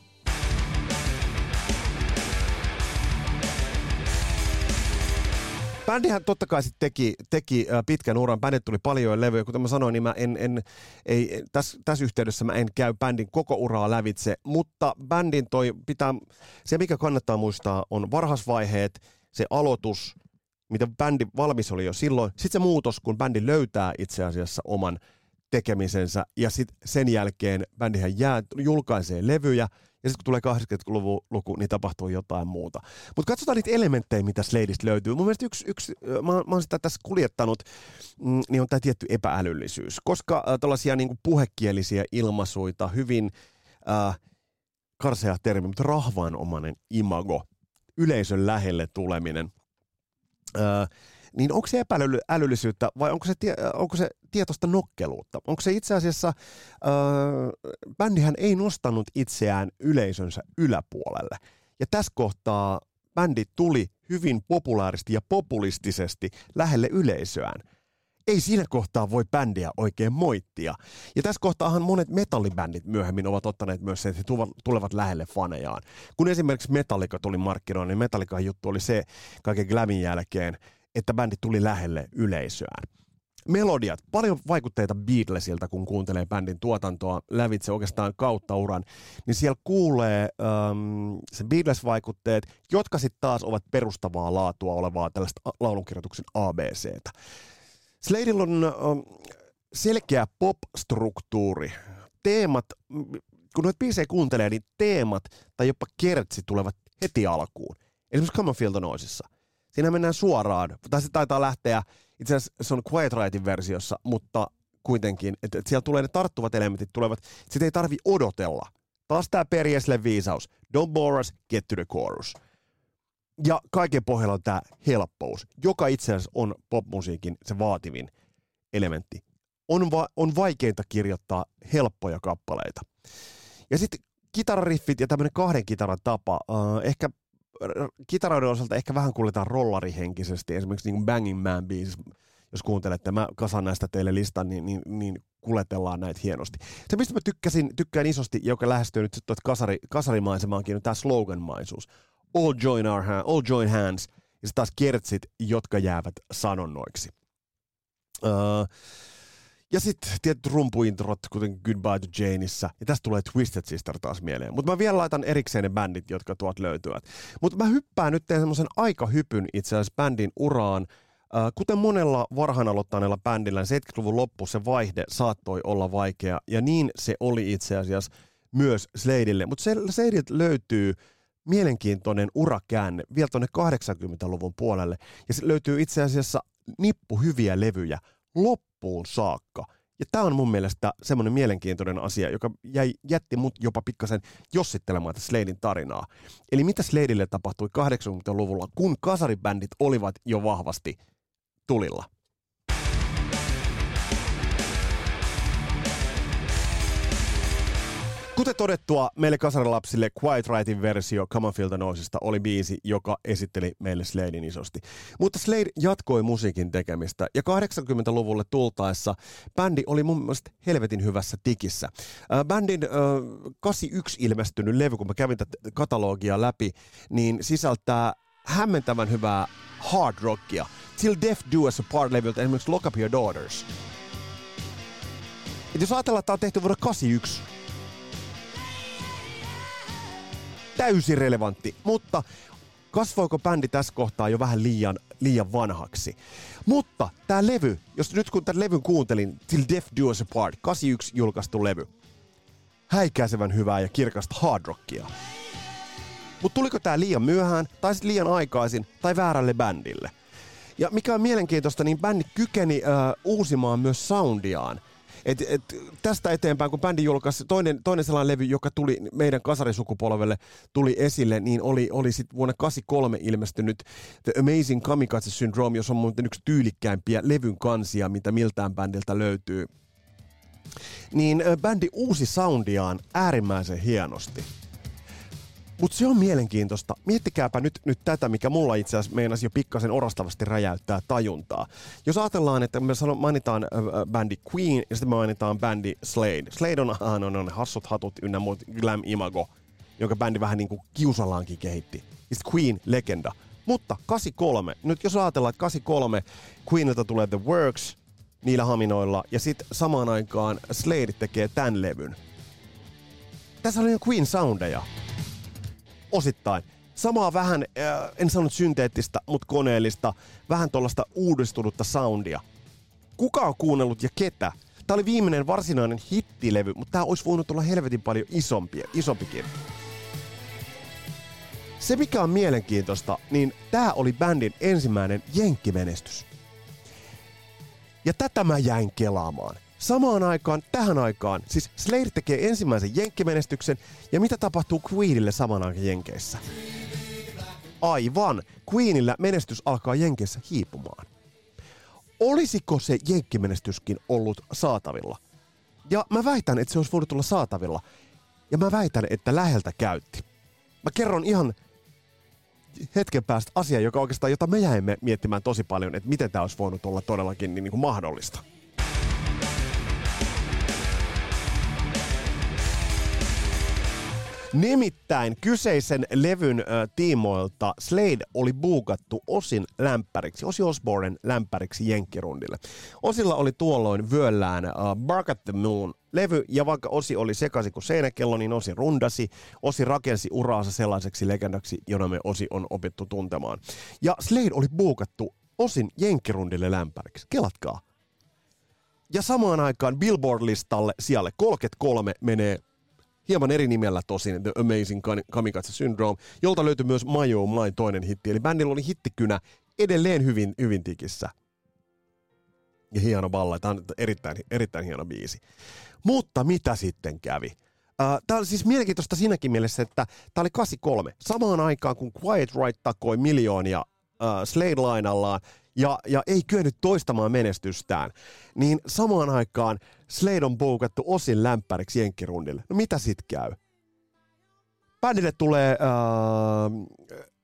Bändihän totta kai sit teki, teki pitkän uran, bändit tuli paljon levyjä, kuten mä sanoin, niin mä en, en, ei, tässä, tässä yhteydessä mä en käy bändin koko uraa lävitse, mutta bändin toi pitää, se mikä kannattaa muistaa on varhaisvaiheet, se aloitus, mitä bändi valmis oli jo silloin, sitten se muutos, kun bändi löytää itse asiassa oman tekemisensä ja sitten sen jälkeen bändihän jää, julkaisee levyjä ja sitten kun tulee 80-luvun luku, niin tapahtuu jotain muuta. Mutta katsotaan niitä elementtejä, mitä Sladeista löytyy. Mun mielestä yksi, yksi mä, mä oon sitä tässä kuljettanut, mm, niin on tämä tietty epäälyllisyys. Koska äh, tällaisia niin puhekielisiä ilmaisuita, hyvin äh, karsea termi, mutta rahvaanomainen imago, yleisön lähelle tuleminen, äh, niin onko se epäälyllisyyttä vai onko se, tie, onko se tietoista nokkeluutta? Onko se itse asiassa, äh, bändihän ei nostanut itseään yleisönsä yläpuolelle. Ja tässä kohtaa bändi tuli hyvin populaaristi ja populistisesti lähelle yleisöään ei siinä kohtaa voi bändiä oikein moittia. Ja tässä kohtaahan monet metallibändit myöhemmin ovat ottaneet myös sen, että he tulevat lähelle fanejaan. Kun esimerkiksi Metallica tuli markkinoille, niin Metallican juttu oli se kaiken glamin jälkeen, että bändi tuli lähelle yleisöään. Melodiat, paljon vaikutteita Beatlesilta, kun kuuntelee bändin tuotantoa lävitse oikeastaan kautta uran, niin siellä kuulee um, se Beatles-vaikutteet, jotka sitten taas ovat perustavaa laatua olevaa tällaista laulunkirjoituksen ABCtä. Sladeilla on selkeä pop-struktuuri. Teemat, kun noita biisejä kuuntelee, niin teemat tai jopa kertsi tulevat heti alkuun. Esimerkiksi Common Field Noisissa. Siinä mennään suoraan, tai se taitaa lähteä, itse asiassa se on Quiet Rightin versiossa, mutta kuitenkin, että, että siellä tulee ne tarttuvat elementit tulevat, sitä ei tarvi odotella. Taas tämä perjesle viisaus. Don't bore us, get to the chorus. Ja kaiken pohjalla on tämä helppous, joka itse asiassa on popmusiikin se vaativin elementti. On, va- on vaikeinta kirjoittaa helppoja kappaleita. Ja sitten kitarariffit ja tämmöinen kahden kitaran tapa, uh, ehkä kitaroiden osalta ehkä vähän kuljetaan rollarihenkisesti, esimerkiksi niin Banging Man biisi, jos kuuntelette, mä kasan näistä teille listan, niin, niin, niin kuletellaan näitä hienosti. Se, mistä mä tykkäsin, tykkään isosti, joka lähestyy nyt sitten kasari, kasarimaisemaankin, on tämä sloganmaisuus all join, our hand, all join hands, ja sitten taas kertsit, jotka jäävät sanonnoiksi. Uh, ja sitten tietyt rumpuintrot, kuten Goodbye to Janeissa. Ja tästä tulee Twisted Sister taas mieleen. Mutta mä vielä laitan erikseen ne bändit, jotka tuot löytyvät. Mutta mä hyppään nyt semmoisen aikahypyn itse asiassa bändin uraan. Kuten monella varhain aloittaneella bändillä, 70-luvun loppu se vaihde saattoi olla vaikea. Ja niin se oli itse asiassa myös Sladeille. Mutta Sladeilta löytyy mielenkiintoinen urakäänne vielä tuonne 80-luvun puolelle. Ja se löytyy itse asiassa nippu hyviä levyjä loppuun saakka. Ja tämä on mun mielestä semmoinen mielenkiintoinen asia, joka jäi, jätti mut jopa pikkasen jossittelemaan tätä Sladein tarinaa. Eli mitä Sladeille tapahtui 80-luvulla, kun kasaribändit olivat jo vahvasti tulilla? Kuten todettua, meille kasarilapsille Quiet Rightin versio Come on Feel the Noisesta oli biisi, joka esitteli meille Sladein isosti. Mutta Slade jatkoi musiikin tekemistä ja 80-luvulle tultaessa bändi oli mun mielestä helvetin hyvässä tikissä. Äh, bändin äh, 81 ilmestynyt levy, kun mä kävin tätä katalogia läpi, niin sisältää hämmentävän hyvää hard rockia. Till Death Do Us Apart-levyltä esimerkiksi Lock Up Your Daughters. Et jos ajatellaan, että tämä on tehty vuonna 81, täysin relevantti, mutta kasvoiko bändi tässä kohtaa jo vähän liian, liian vanhaksi. Mutta tämä levy, jos nyt kun tämän levyn kuuntelin, Till Death Do Us Apart, 81 julkaistu levy, häikäisevän hyvää ja kirkasta hard rockia. Mutta tuliko tämä liian myöhään, tai sitten liian aikaisin, tai väärälle bändille? Ja mikä on mielenkiintoista, niin bändi kykeni äh, uusimaan myös soundiaan – et, et, tästä eteenpäin, kun bändi julkaisi toinen, toinen sellainen levy, joka tuli meidän kasarisukupolvelle, tuli esille, niin oli, oli sitten vuonna 83 ilmestynyt The Amazing Kamikaze Syndrome, jos on muuten yksi tyylikkäimpiä levyn kansia, mitä miltään bändiltä löytyy. Niin bändi uusi soundiaan äärimmäisen hienosti. Mutta se on mielenkiintoista. Miettikääpä nyt, nyt tätä, mikä mulla itse asiassa meinasi jo pikkasen orastavasti räjäyttää tajuntaa. Jos ajatellaan, että me sanon, mainitaan bändi Queen ja sitten me mainitaan bändi Slade. Slade on, äh, on, on hassut hatut ynnä muut glam imago, jonka bändi vähän niin kuin kiusallaankin kehitti. Ja sitten Queen, legenda. Mutta 83, nyt jos ajatellaan, että 83 Queenilta tulee The Works niillä haminoilla ja sitten samaan aikaan Slade tekee tämän levyn. Tässä oli Queen soundeja osittain. Samaa vähän, äh, en sano synteettistä, mutta koneellista, vähän tuollaista uudistunutta soundia. Kuka on kuunnellut ja ketä? Tämä oli viimeinen varsinainen hittilevy, mutta tämä olisi voinut olla helvetin paljon isompi, isompikin. Se mikä on mielenkiintoista, niin tämä oli bändin ensimmäinen jenkkimenestys. Ja tätä mä jäin kelaamaan. Samaan aikaan, tähän aikaan, siis Slayer tekee ensimmäisen jenkkimenestyksen, ja mitä tapahtuu Queenille samaan aikaan Jenkeissä? Aivan, Queenillä menestys alkaa Jenkeissä hiipumaan. olisiko se jenkkimenestyskin ollut saatavilla? Ja mä väitän, että se olisi voinut olla saatavilla. Ja mä väitän, että läheltä käytti. Mä kerron ihan hetken päästä asia, joka oikeastaan, jota me jäimme miettimään tosi paljon, että miten tämä olisi voinut olla todellakin niin, niin kuin mahdollista. Nimittäin kyseisen levyn äh, tiimoilta Slade oli buukattu osin lämpäriksi, Osi Osbornen lämpäriksi Jenkkirundille. Osilla oli tuolloin vyöllään äh, Bark at the Moon levy, ja vaikka Osi oli sekaisin kuin seinäkello, niin Osi rundasi. Osi rakensi uraansa sellaiseksi legendaksi, jona me Osi on opittu tuntemaan. Ja Slade oli buukattu Osin Jenkkirundille lämpäriksi. Kelatkaa. Ja samaan aikaan Billboard-listalle siellä 33 menee hieman eri nimellä tosin, The Amazing Kamikaze Syndrome, jolta löytyi myös My Oh My toinen hitti. Eli bändillä oli hittikynä edelleen hyvin, hyvin tikissä. Ja hieno balla, tämä on erittäin, erittäin hieno biisi. Mutta mitä sitten kävi? Tämä on siis mielenkiintoista siinäkin mielessä, että tämä oli 83. Samaan aikaan, kun Quiet Right takoi miljoonia uh, Slade-lainallaan, ja, ja ei kyennyt toistamaan menestystään, niin samaan aikaan Slade on boukattu osin lämpäriksi jenkkirundille. No mitä sit käy? Bändille tulee äh,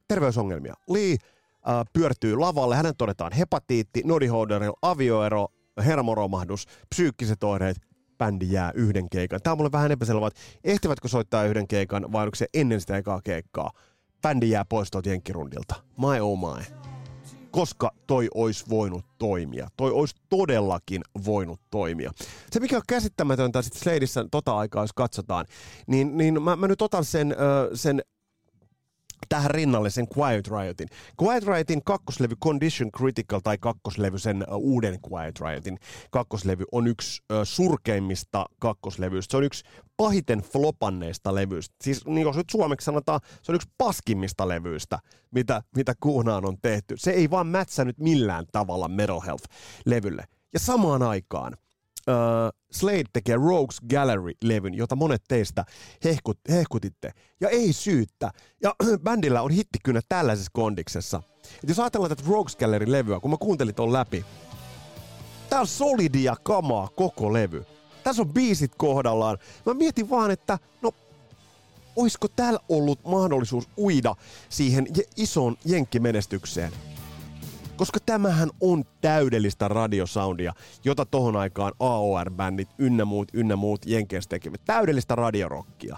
terveysongelmia. Lee äh, pyörtyy lavalle, hänen todetaan hepatiitti, nodiholderilla avioero, hermoromahdus, psyykkiset oireet, bändi jää yhden keikan. Tämä on mulle vähän epäselvää, että ehtivätkö soittaa yhden keikan vai onko se ennen sitä ekaa keikkaa. Bändi jää pois tuolta jenkkirundilta. My oh my koska toi olisi voinut toimia. Toi olisi todellakin voinut toimia. Se, mikä on käsittämätöntä sitten Sladeissa tota aikaa, jos katsotaan, niin, niin mä, mä nyt otan sen, sen tähän rinnalle sen Quiet Riotin. Quiet Riotin kakkoslevy Condition Critical tai kakkoslevy sen uuden Quiet Riotin kakkoslevy on yksi surkeimmista kakkoslevyistä. Se on yksi pahiten flopanneista levyistä. Siis niin jos nyt suomeksi sanotaan, se on yksi paskimmista levyistä, mitä, mitä Kuhnaan on tehty. Se ei vaan mätsänyt millään tavalla Metal Health-levylle. Ja samaan aikaan – uh, Slade tekee Rogues Gallery-levyn, jota monet teistä hehkut, hehkutitte. Ja ei syyttä. Ja bändillä on hittikynä tällaisessa kondiksessa. Et jos ajatellaan tätä Rogues Gallery-levyä, kun mä kuuntelin ton läpi, tää on solidia kamaa koko levy. Tässä on biisit kohdallaan. Mä mietin vaan, että no oisko täällä ollut mahdollisuus uida siihen isoon jenkkimenestykseen koska tämähän on täydellistä radiosoundia, jota tohon aikaan AOR-bändit ynnä muut, ynnä muut Jenkeissä tekevät. Täydellistä radiorokkia.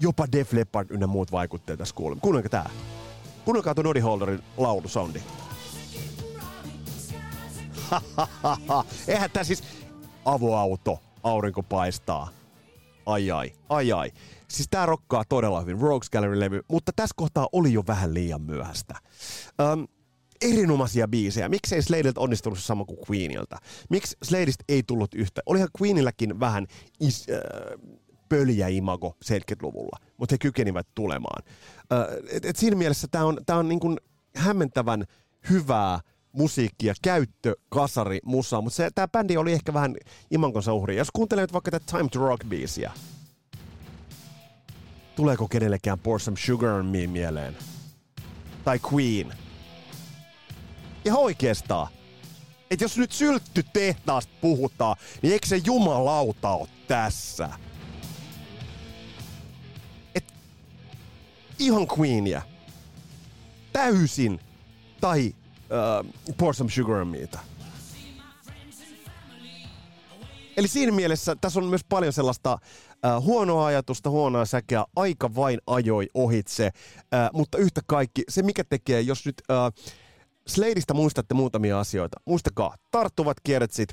Jopa Def Leppard ynnä muut vaikutteet tässä kuulemme. Kuunnelkaa tää. Kuunnelkaa tuon Noddy Holderin laulusoundi. Eihän tää siis avoauto, aurinko paistaa. Ai ai, ai ai. Siis tää rokkaa todella hyvin, Rogues Gallery-levy, mutta tässä kohtaa oli jo vähän liian myöhäistä. Um, erinomaisia biisejä. Miksei Sladelta onnistunut sama kuin Queenilta? Miksi Sladesta ei tullut yhtä? Olihan Queenilläkin vähän is, äh, pöljä imago 70-luvulla, mutta he kykenivät tulemaan. Äh, et, et siinä mielessä tämä on, tää on niin kuin hämmentävän hyvää musiikkia, käyttö, kasari, musa, mutta tämä bändi oli ehkä vähän imankonsa uhri. Jos kuuntelee vaikka tätä Time to Rock-biisiä, tuleeko kenellekään Pour Some Sugar on Me mieleen? Tai Queen? Ihan oikeastaan. Että jos nyt syltty tehtaasta puhutaan, niin eikö se jumalauta ole tässä? Et ihan Queenia. Täysin. Tai uh, Pour Some Sugar on Meitä. Eli siinä mielessä tässä on myös paljon sellaista äh, huonoa ajatusta, huonoa säkeä, aika vain ajoi ohitse, äh, mutta yhtä kaikki, se mikä tekee, jos nyt äh, Sladeista muistatte muutamia asioita, muistakaa, tarttuvat kierretsit,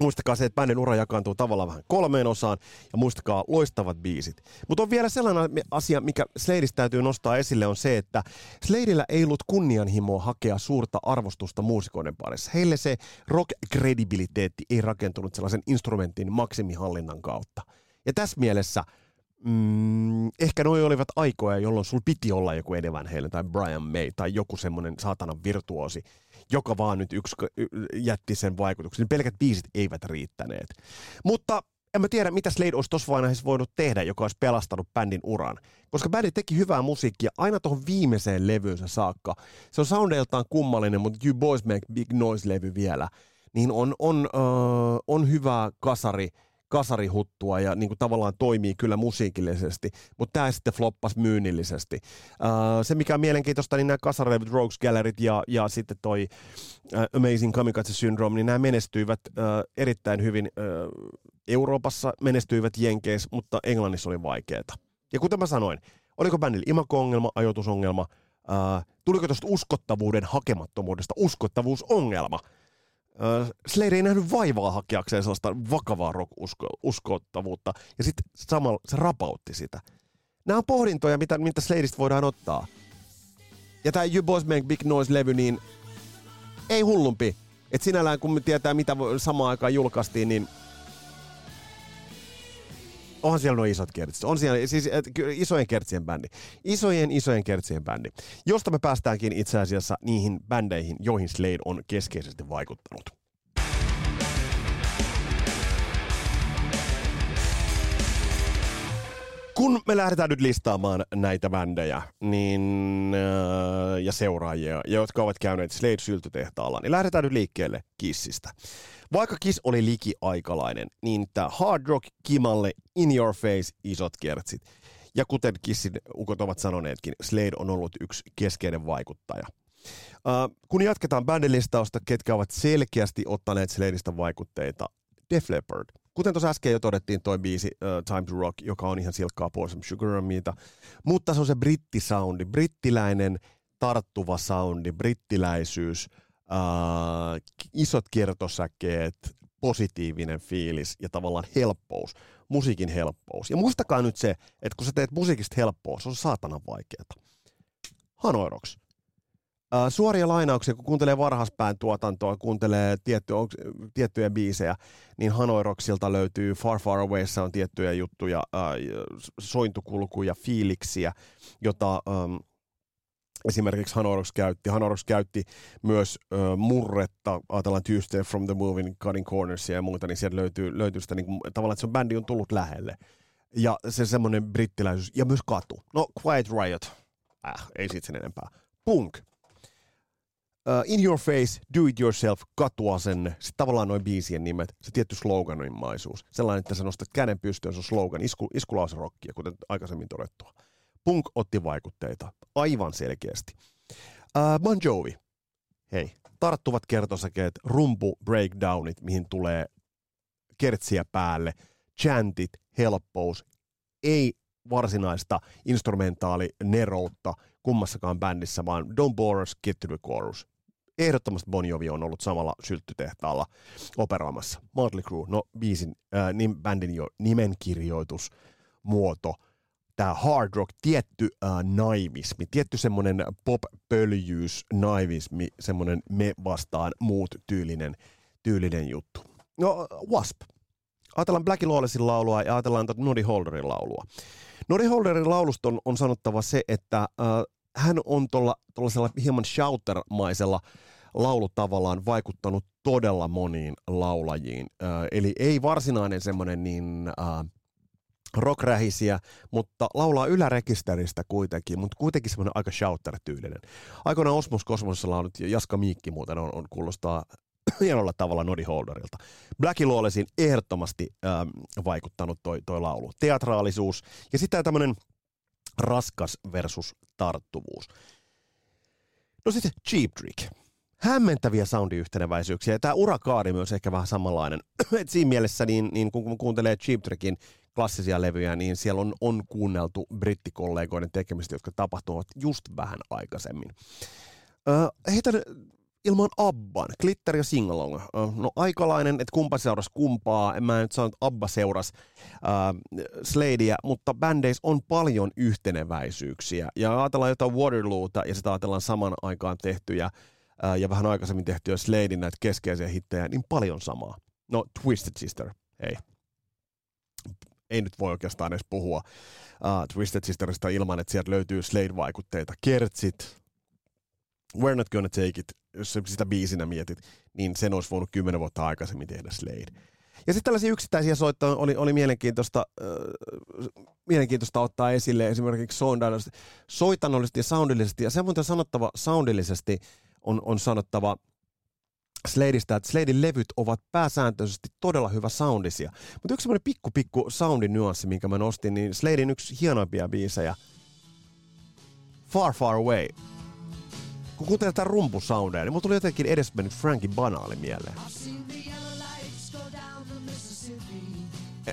Muistakaa se, että bändin ura jakaantuu tavallaan vähän kolmeen osaan ja muistakaa loistavat biisit. Mutta on vielä sellainen asia, mikä Sladeista täytyy nostaa esille, on se, että Sladeillä ei ollut kunnianhimoa hakea suurta arvostusta muusikoiden parissa. Heille se rock-kredibiliteetti ei rakentunut sellaisen instrumentin maksimihallinnan kautta. Ja tässä mielessä mm, ehkä noi olivat aikoja, jolloin sul piti olla joku Eddie Hale tai Brian May tai joku semmoinen saatanan virtuosi, joka vaan nyt yksi jätti sen vaikutuksen. Pelkät biisit eivät riittäneet. Mutta en mä tiedä, mitä Slade olisi tuossa vaiheessa voinut tehdä, joka olisi pelastanut bändin uran. Koska bändi teki hyvää musiikkia aina tuohon viimeiseen levyynsä saakka. Se on soundeiltaan kummallinen, mutta You Boys Make Big Noise-levy vielä. Niin on, on, uh, on hyvä kasari kasarihuttua ja niin kuin tavallaan toimii kyllä musiikillisesti, mutta tämä sitten floppas myynnillisesti. Uh, se, mikä on mielenkiintoista, niin nämä kasarilevyt, Rogues Galleryt ja, ja sitten toi uh, Amazing Kamikaze Syndrome, niin nämä menestyivät uh, erittäin hyvin uh, Euroopassa, menestyivät Jenkeissä, mutta Englannissa oli vaikeaa. Ja kuten mä sanoin, oliko bändillä imako-ongelma, ajoitusongelma, uh, tuliko tuosta uskottavuuden hakemattomuudesta uskottavuusongelma – Slade ei nähnyt vaivaa hakeakseen sellaista vakavaa rock-uskottavuutta, ja sitten samalla se rapautti sitä. Nämä on pohdintoja, mitä, mitä Sladeista voidaan ottaa. Ja tämä You Boys Make Big Noise-levy, niin ei hullumpi. Et sinällään, kun me tietää, mitä samaan aikaan julkaistiin, niin onhan siellä nuo isot kertsit. On siellä siis et, isojen kertsien bändi. Isojen, isojen kertsien bändi. Josta me päästäänkin itse asiassa niihin bändeihin, joihin Slade on keskeisesti vaikuttanut. kun me lähdetään nyt listaamaan näitä bändejä niin, äh, ja seuraajia, jotka ovat käyneet Slade-syltytehtaalla, niin lähdetään nyt liikkeelle Kissistä. Vaikka Kiss oli liki-aikalainen, niin tämä hard rock kimalle in your face isot kertsit. Ja kuten Kissin ukot ovat sanoneetkin, Slade on ollut yksi keskeinen vaikuttaja. Uh, kun jatketaan bändilistausta, ketkä ovat selkeästi ottaneet Sladeista vaikutteita, Def Leppard. Kuten tuossa äsken jo todettiin toi biisi uh, Time to Rock, joka on ihan silkkaa Some Sugar on Meita. Mutta se on se brittisoundi, brittiläinen tarttuva soundi, brittiläisyys – äh, isot kiertosäkeet, positiivinen fiilis ja tavallaan helppous, musiikin helppous. Ja muistakaa nyt se, että kun sä teet musiikista helppoa, se on saatanan vaikeaa. Hanoiroks. Äh, suoria lainauksia, kun kuuntelee varhaispään tuotantoa, kuuntelee tietty, tiettyjä biisejä, niin Hanoiroksilta löytyy Far Far Awayssa on tiettyjä juttuja, äh, sointukulkuja, fiiliksiä, jota ähm, esimerkiksi Hanorox käytti. Hanorox käytti myös ö, murretta, ajatellaan Tuesday from the Moving, Cutting Corners ja muuta, niin sieltä löytyy, löytyy sitä niin kuin, tavallaan, että se bändi on tullut lähelle. Ja se semmoinen brittiläisyys, ja myös katu. No, Quiet Riot, äh, ei sit sen enempää. Punk, uh, In Your Face, Do It Yourself, katuasenne, sitten tavallaan noin biisien nimet, se tietty sloganimaisuus. Sellainen, että sä nostat käden pystyyn, se on slogan, isku, iskulauserokkia, kuten aikaisemmin todettua. Punk otti vaikutteita aivan selkeästi. Uh, bon Jovi. Hei, tarttuvat kertosäkeet, rumpu breakdownit, mihin tulee kertsiä päälle, chantit, helppous, ei varsinaista instrumentaali neroutta kummassakaan bändissä, vaan Don't Bore Us, Get to the Chorus. Ehdottomasti Bon Jovi on ollut samalla sylttytehtaalla operoimassa. Motley Crue, no biisin, äh, nim, bändin jo nimenkirjoitus, muoto – tämä hard rock, tietty äh, naivismi, tietty semmoinen pop-pöljyys, naivismi, semmoinen me vastaan muut tyylinen, tyylinen juttu. No, Wasp. Ajatellaan Blackie Lawlessin laulua ja ajatellaan Noddy Holderin laulua. Noddy Holderin laulusta on, on sanottava se, että äh, hän on tuollaisella hieman shouter-maisella laulutavallaan vaikuttanut todella moniin laulajiin. Äh, eli ei varsinainen semmoinen niin... Äh, rockrähisiä, mutta laulaa ylärekisteristä kuitenkin, mutta kuitenkin semmoinen aika shouter-tyylinen. Aikoinaan Osmos Kosmosessa laulut, ja Jaska Miikki muuten on, on kuulostaa hienolla tavalla Nodi Holderilta. Blackie Lawlessin ehdottomasti ähm, vaikuttanut toi, toi laulu. Teatraalisuus ja sitten tämmöinen raskas versus tarttuvuus. No sitten Cheap Trick. Hämmentäviä soundiyhteneväisyyksiä. Tämä urakaari myös ehkä vähän samanlainen. Et siinä mielessä, niin, niin kun kuuntelee Cheap Trickin klassisia levyjä, niin siellä on, on kuunneltu brittikollegoiden tekemistä, jotka tapahtuvat just vähän aikaisemmin. Öö, heitän ilman Abban, Glitter ja Singalong. No aikalainen, että kumpa seuras kumpaa. Mä nyt sano, että Abba seuras öö, Sladea, mutta bändeissä on paljon yhteneväisyyksiä. Ja ajatellaan jotain Waterloota ja sitä ajatellaan saman aikaan tehtyjä öö, ja vähän aikaisemmin tehtyjä Sladein näitä keskeisiä hittejä, niin paljon samaa. No, Twisted Sister, ei ei nyt voi oikeastaan edes puhua uh, Twisted Sisterista ilman, että sieltä löytyy Slade-vaikutteita. Kertsit, We're Not Gonna Take It, jos sitä biisinä mietit, niin sen olisi voinut kymmenen vuotta aikaisemmin tehdä Slade. Ja sitten tällaisia yksittäisiä soittoja oli, oli mielenkiintoista, äh, mielenkiintoista ottaa esille esimerkiksi soitannollisesti ja soundillisesti. Ja se on sanottava soundillisesti on, on sanottava Sladeista, että Sladein levyt ovat pääsääntöisesti todella hyvä soundisia. Mutta yksi semmoinen pikku pikku soundin nyanssi, minkä mä nostin, niin Sladein yksi hienoimpia biisejä, Far Far Away. Kun kuuntelee tätä rumpusoundia, niin mulla tuli jotenkin edesmennyt Frankie Banaali mieleen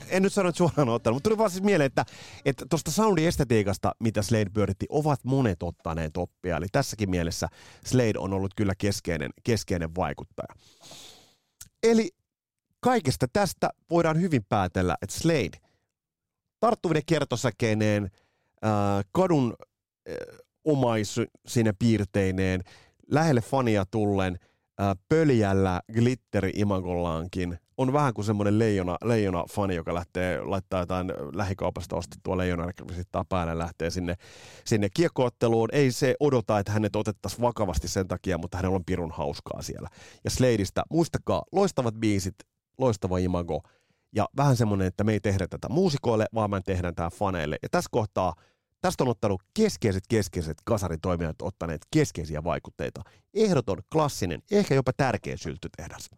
en nyt sano suoraan ottanut, mutta tuli vaan siis mieleen, että että tuosta soundiestetiikasta, mitä Slade pyöritti, ovat monet ottaneet oppia. Eli tässäkin mielessä Slade on ollut kyllä keskeinen, keskeinen vaikuttaja. Eli kaikesta tästä voidaan hyvin päätellä, että Slade tarttuvinen kertosäkeineen, äh, kadun äh, omais siinä piirteineen, lähelle fania tullen, äh, pöljällä glitteri-imagollaankin, on vähän kuin semmoinen leijona, leijona fani, joka lähtee laittaa jotain lähikaupasta ostettua leijona rekvisittaa päälle ja lähtee sinne, sinne kiekkootteluun. Ei se odota, että hänet otettaisiin vakavasti sen takia, mutta hänellä on pirun hauskaa siellä. Ja Sladeista, muistakaa, loistavat biisit, loistava imago ja vähän semmoinen, että me ei tehdä tätä muusikoille, vaan me tehdään tämä faneille. Ja tässä kohtaa Tästä on ottanut keskeiset keskeiset kasaritoimijat ottaneet keskeisiä vaikutteita. Ehdoton, klassinen, ehkä jopa tärkeä syltytehdas.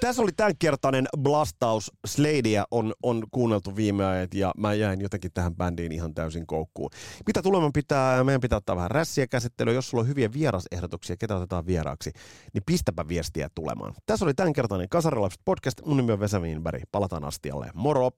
Tässä oli tämänkertainen blastaus. Sladea on, on kuunneltu viime ajat ja mä jäin jotenkin tähän bändiin ihan täysin koukkuun. Mitä tuleman pitää, meidän pitää ottaa vähän rässiä käsittelyä. Jos sulla on hyviä vierasehdotuksia, ketä otetaan vieraaksi, niin pistäpä viestiä tulemaan. Tässä oli tämänkertainen Kasarilapset podcast. Mun nimi on Vesa Wienberg. Palataan astialle. Moro!